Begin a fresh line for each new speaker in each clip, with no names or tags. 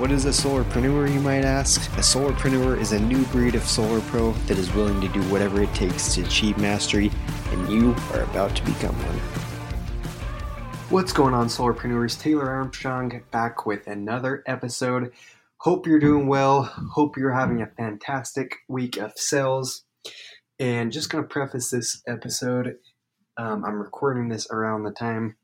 What is a solarpreneur, you might ask? A solarpreneur is a new breed of solar pro that is willing to do whatever it takes to achieve mastery, and you are about to become one. What's going on, solarpreneurs? Taylor Armstrong back with another episode. Hope you're doing well. Hope you're having a fantastic week of sales. And just going to preface this episode, um, I'm recording this around the time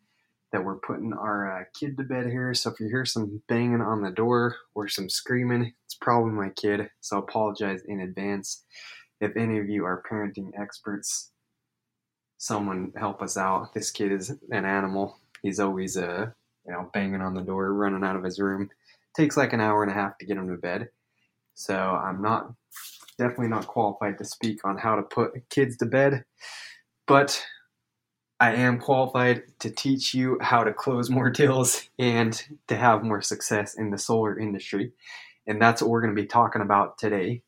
that we're putting our uh, kid to bed here. So if you hear some banging on the door or some screaming, it's probably my kid. So I apologize in advance. If any of you are parenting experts, someone help us out. This kid is an animal. He's always uh, you know, banging on the door, running out of his room. Takes like an hour and a half to get him to bed. So I'm not definitely not qualified to speak on how to put kids to bed. But I am qualified to teach you how to close more deals and to have more success in the solar industry. And that's what we're going to be talking about today.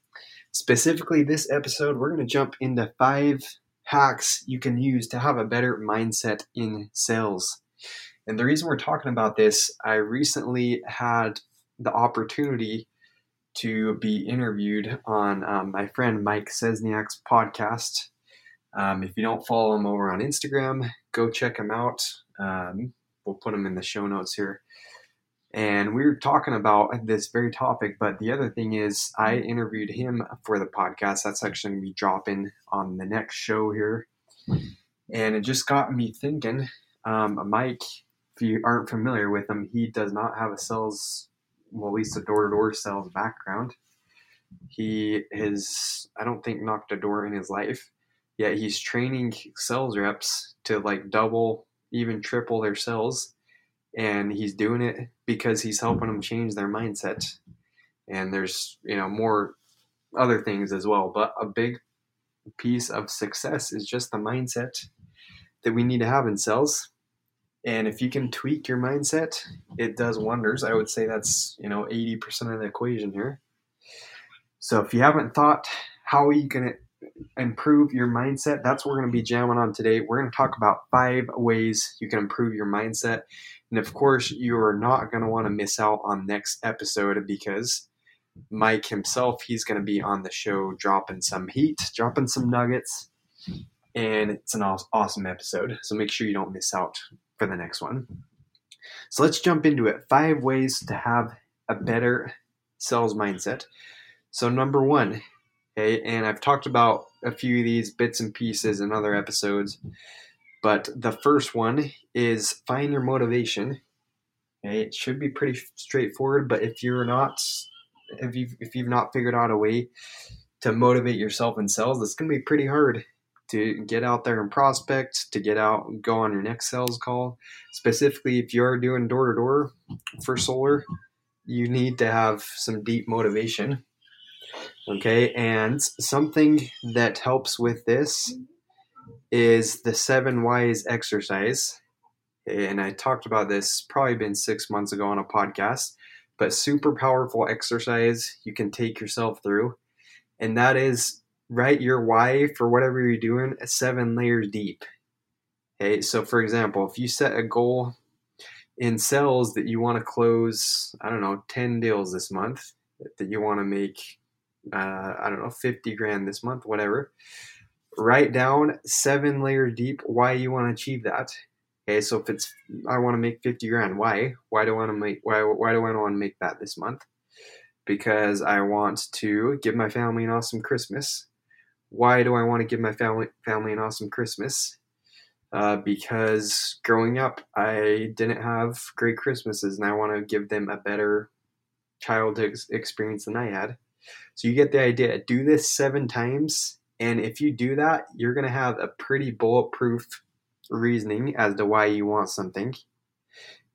Specifically, this episode, we're going to jump into five hacks you can use to have a better mindset in sales. And the reason we're talking about this, I recently had the opportunity to be interviewed on um, my friend Mike Szczesniak's podcast um, if you don't follow him over on Instagram, go check him out. Um, we'll put him in the show notes here. And we were talking about this very topic, but the other thing is, I interviewed him for the podcast. That's actually going to be dropping on the next show here. And it just got me thinking. Um, Mike, if you aren't familiar with him, he does not have a sales, well, at least a door to door sales background. He has, I don't think, knocked a door in his life yet he's training sales reps to like double, even triple their sales. And he's doing it because he's helping them change their mindset. And there's, you know, more other things as well. But a big piece of success is just the mindset that we need to have in sales. And if you can tweak your mindset, it does wonders. I would say that's, you know, 80% of the equation here. So if you haven't thought, how are you to improve your mindset. That's what we're going to be jamming on today. We're going to talk about five ways you can improve your mindset. And of course, you are not going to want to miss out on next episode because Mike himself, he's going to be on the show dropping some heat, dropping some nuggets. And it's an awesome episode. So make sure you don't miss out for the next one. So let's jump into it. Five ways to have a better sales mindset. So, number one, Okay, and I've talked about a few of these bits and pieces in other episodes, but the first one is find your motivation. Okay, it should be pretty straightforward, but if you're not, if you've if you've not figured out a way to motivate yourself in sales, it's gonna be pretty hard to get out there and prospect, to get out and go on your next sales call. Specifically, if you're doing door to door for solar, you need to have some deep motivation Okay, and something that helps with this is the seven whys exercise. And I talked about this probably been six months ago on a podcast, but super powerful exercise you can take yourself through. And that is write your why for whatever you're doing seven layers deep. Okay, so for example, if you set a goal in sales that you want to close, I don't know, 10 deals this month, that you want to make uh, I don't know, 50 grand this month, whatever. Write down seven layers deep why you want to achieve that. Okay, so if it's I want to make 50 grand, why? Why do I want to make why why do I want to make that this month? Because I want to give my family an awesome Christmas. Why do I want to give my family family an awesome Christmas? Uh, because growing up, I didn't have great Christmases, and I want to give them a better childhood experience than I had. So you get the idea. Do this seven times, and if you do that, you're going to have a pretty bulletproof reasoning as to why you want something.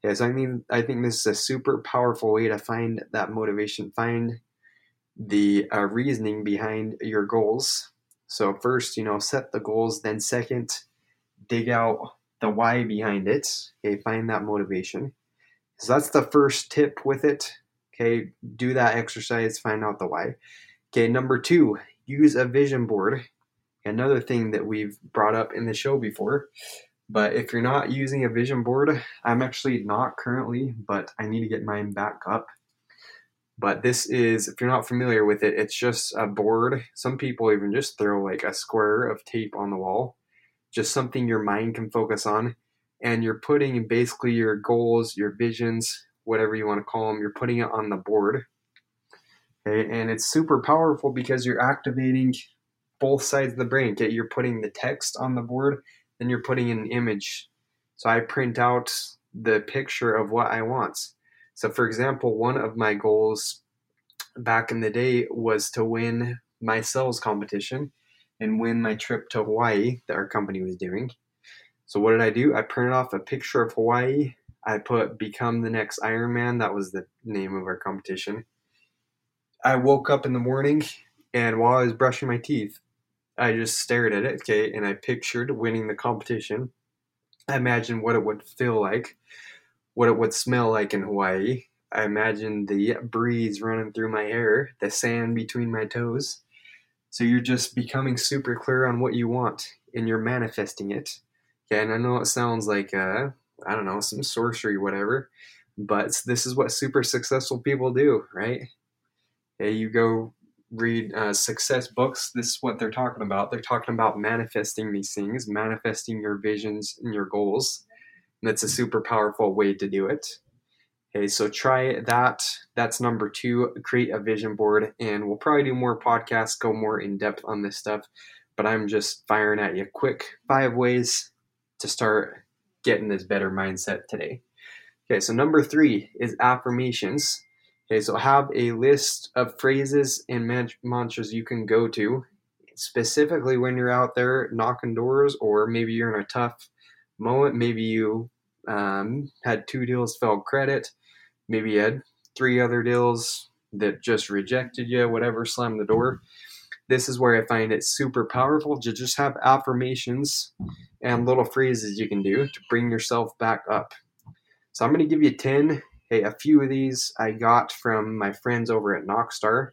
Yes, I mean, I think this is a super powerful way to find that motivation, find the uh, reasoning behind your goals. So, first, you know, set the goals. Then, second, dig out the why behind it. Okay, find that motivation. So, that's the first tip with it. Okay, do that exercise, find out the why. Okay, number two, use a vision board. Another thing that we've brought up in the show before. But if you're not using a vision board, I'm actually not currently, but I need to get mine back up. But this is, if you're not familiar with it, it's just a board. Some people even just throw like a square of tape on the wall, just something your mind can focus on. And you're putting basically your goals, your visions, whatever you want to call them, you're putting it on the board. Okay, and it's super powerful because you're activating both sides of the brain. Okay, you're putting the text on the board, then you're putting an image. So I print out the picture of what I want. So, for example, one of my goals back in the day was to win my sales competition and win my trip to Hawaii that our company was doing. So, what did I do? I printed off a picture of Hawaii. I put Become the Next Iron Man. That was the name of our competition. I woke up in the morning and while I was brushing my teeth, I just stared at it, okay, and I pictured winning the competition. I imagined what it would feel like what it would smell like in Hawaii. I imagined the breeze running through my hair, the sand between my toes. So you're just becoming super clear on what you want and you're manifesting it. Okay, and I know it sounds like uh, I don't know, some sorcery, whatever, but this is what super successful people do, right? Okay, you go read uh, success books. This is what they're talking about. They're talking about manifesting these things, manifesting your visions and your goals And that's a super powerful way to do it. Okay, so try that. That's number two. Create a vision board, and we'll probably do more podcasts, go more in depth on this stuff. But I'm just firing at you quick five ways to start getting this better mindset today. Okay, so number three is affirmations. Okay, so have a list of phrases and mantras you can go to, specifically when you're out there knocking doors, or maybe you're in a tough moment. Maybe you um, had two deals fell credit. Maybe you had three other deals that just rejected you, whatever, slammed the door. This is where I find it super powerful to just have affirmations and little phrases you can do to bring yourself back up. So I'm going to give you 10. Hey, a few of these I got from my friends over at Knockstar.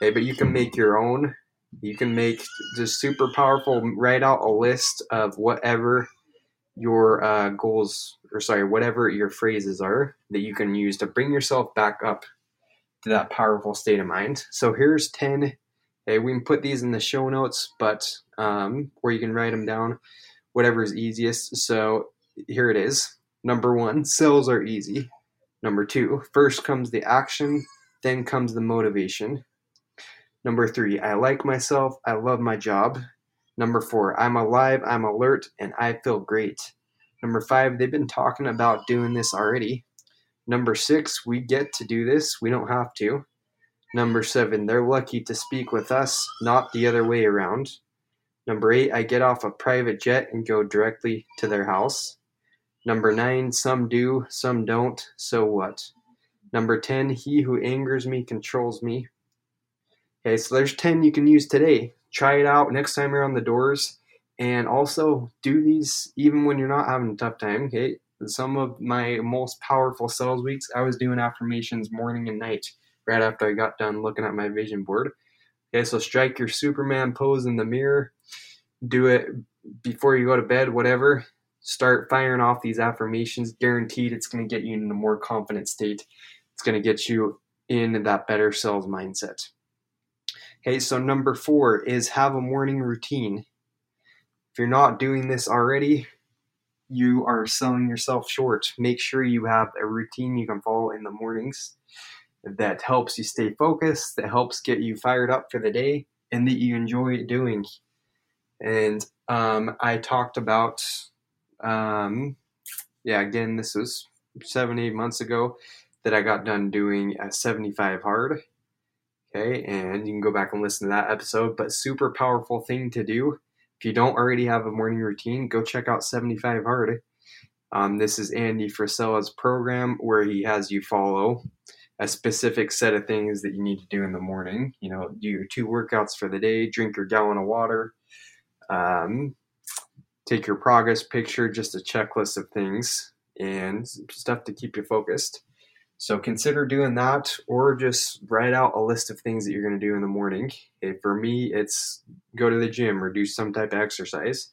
Hey, but you can make your own. You can make just super powerful, write out a list of whatever your uh, goals, or sorry, whatever your phrases are that you can use to bring yourself back up to that powerful state of mind. So here's 10. Hey, we can put these in the show notes, but um, or you can write them down, whatever is easiest. So here it is. Number one, sales are easy. Number two, first comes the action, then comes the motivation. Number three, I like myself, I love my job. Number four, I'm alive, I'm alert, and I feel great. Number five, they've been talking about doing this already. Number six, we get to do this, we don't have to. Number seven, they're lucky to speak with us, not the other way around. Number eight, I get off a private jet and go directly to their house. Number nine, some do, some don't, so what? Number 10, he who angers me controls me. Okay, so there's 10 you can use today try it out next time you're on the doors and also do these even when you're not having a tough time okay some of my most powerful sales weeks i was doing affirmations morning and night right after i got done looking at my vision board. Okay so strike your superman pose in the mirror. Do it before you go to bed whatever. Start firing off these affirmations. Guaranteed it's going to get you in a more confident state. It's going to get you in that better sales mindset. Okay, so number four is have a morning routine. If you're not doing this already, you are selling yourself short. Make sure you have a routine you can follow in the mornings that helps you stay focused, that helps get you fired up for the day, and that you enjoy doing. And um, I talked about, um, yeah, again, this was seven, eight months ago that I got done doing a 75 hard. Okay, and you can go back and listen to that episode. But super powerful thing to do. If you don't already have a morning routine, go check out 75 Hard. Um, this is Andy Frisella's program where he has you follow a specific set of things that you need to do in the morning. You know, do your two workouts for the day, drink your gallon of water, um, take your progress picture, just a checklist of things and stuff to keep you focused. So consider doing that or just write out a list of things that you're going to do in the morning. If for me, it's go to the gym or do some type of exercise.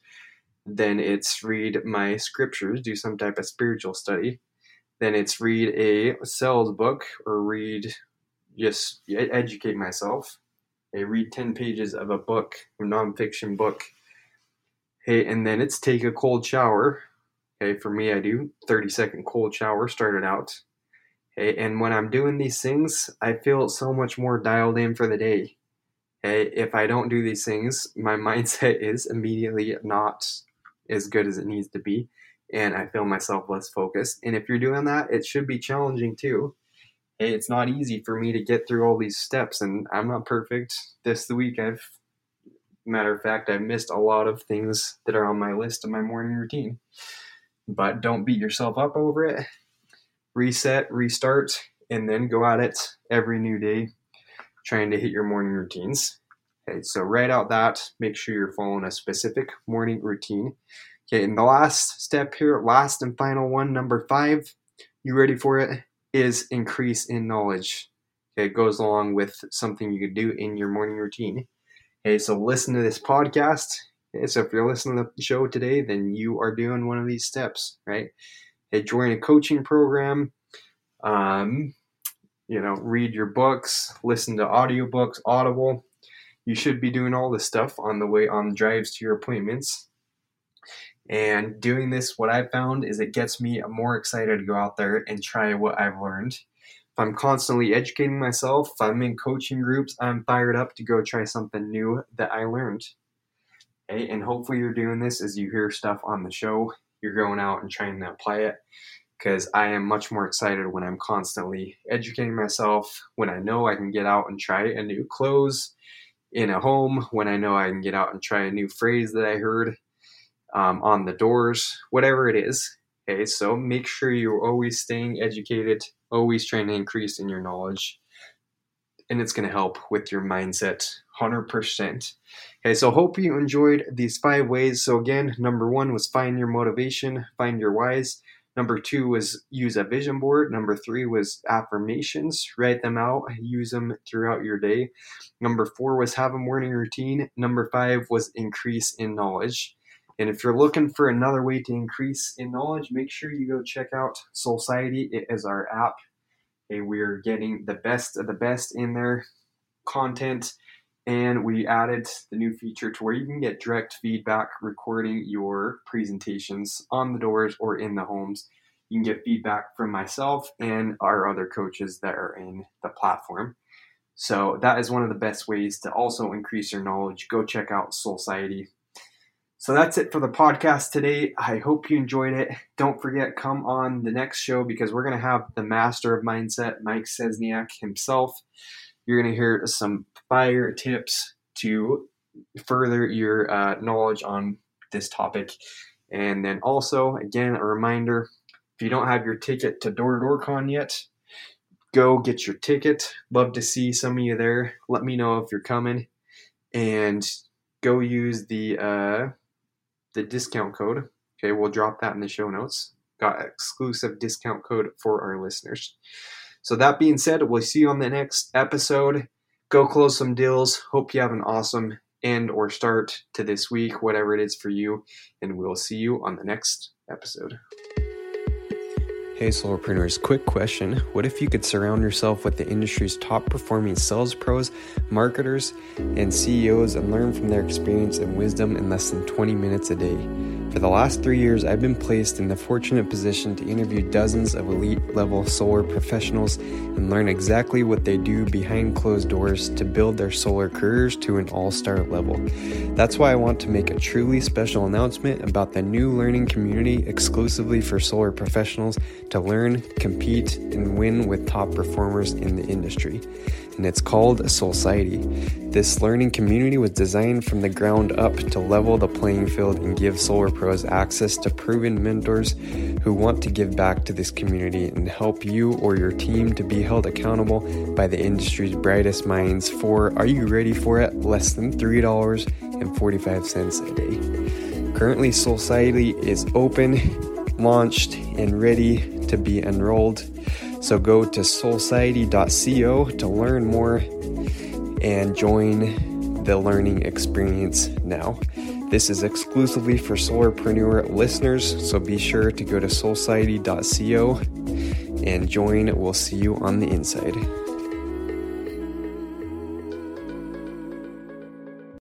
Then it's read my scriptures, do some type of spiritual study. Then it's read a sales book or read, just educate myself. I read 10 pages of a book, a nonfiction book. Hey, and then it's take a cold shower. Okay, for me, I do 30 second cold shower started out Hey, and when I'm doing these things, I feel so much more dialed in for the day. Hey, if I don't do these things, my mindset is immediately not as good as it needs to be, and I feel myself less focused. And if you're doing that, it should be challenging too. it's not easy for me to get through all these steps, and I'm not perfect. This week, I've matter of fact, I've missed a lot of things that are on my list of my morning routine. But don't beat yourself up over it reset, restart, and then go at it every new day, trying to hit your morning routines. Okay, so write out that. Make sure you're following a specific morning routine. Okay, and the last step here, last and final one, number five, you ready for it? Is increase in knowledge. Okay, it goes along with something you could do in your morning routine. Okay, so listen to this podcast. Okay, so if you're listening to the show today, then you are doing one of these steps, right? hey, join a coaching program, um, you know, read your books, listen to audiobooks, Audible. You should be doing all this stuff on the way on drives to your appointments. And doing this, what I've found is it gets me more excited to go out there and try what I've learned. If I'm constantly educating myself, if I'm in coaching groups, I'm fired up to go try something new that I learned. Okay? And hopefully, you're doing this as you hear stuff on the show you're going out and trying to apply it because I am much more excited when I'm constantly educating myself, when I know I can get out and try a new clothes in a home, when I know I can get out and try a new phrase that I heard um, on the doors, whatever it is. Okay, so make sure you're always staying educated, always trying to increase in your knowledge, and it's going to help with your mindset 100%. Okay, so hope you enjoyed these five ways. So, again, number one was find your motivation, find your whys. Number two was use a vision board. Number three was affirmations, write them out, use them throughout your day. Number four was have a morning routine. Number five was increase in knowledge. And if you're looking for another way to increase in knowledge, make sure you go check out Solciety. It is our app. And we're getting the best of the best in their content and we added the new feature to where you can get direct feedback recording your presentations on the doors or in the homes. You can get feedback from myself and our other coaches that are in the platform. So that is one of the best ways to also increase your knowledge. Go check out Solciety. So that's it for the podcast today. I hope you enjoyed it. Don't forget, come on the next show because we're going to have the master of mindset, Mike Szczesniak himself. You're going to hear some fire tips to further your uh, knowledge on this topic. And then also, again, a reminder if you don't have your ticket to Door to Door Con yet, go get your ticket. Love to see some of you there. Let me know if you're coming. And go use the uh, the discount code. Okay, we'll drop that in the show notes. Got exclusive discount code for our listeners. So that being said, we'll see you on the next episode. Go close some deals. Hope you have an awesome end or start to this week, whatever it is for you, and we'll see you on the next episode. Hey, solarpreneurs, quick question. What if you could surround yourself with the industry's top performing sales pros, marketers, and CEOs and learn from their experience and wisdom in less than 20 minutes a day? For the last three years, I've been placed in the fortunate position to interview dozens of elite level solar professionals and learn exactly what they do behind closed doors to build their solar careers to an all star level. That's why I want to make a truly special announcement about the new learning community exclusively for solar professionals to learn, compete, and win with top performers in the industry. And it's called Solciety. This learning community was designed from the ground up to level the playing field and give solar pros access to proven mentors who want to give back to this community and help you or your team to be held accountable by the industry's brightest minds for, are you ready for it? Less than $3.45 a day. Currently, Solciety is open, launched, and ready to be enrolled. So go to solciety.co to learn more and join the learning experience now. This is exclusively for Solarpreneur listeners, so be sure to go to solciety.co and join. We'll see you on the inside.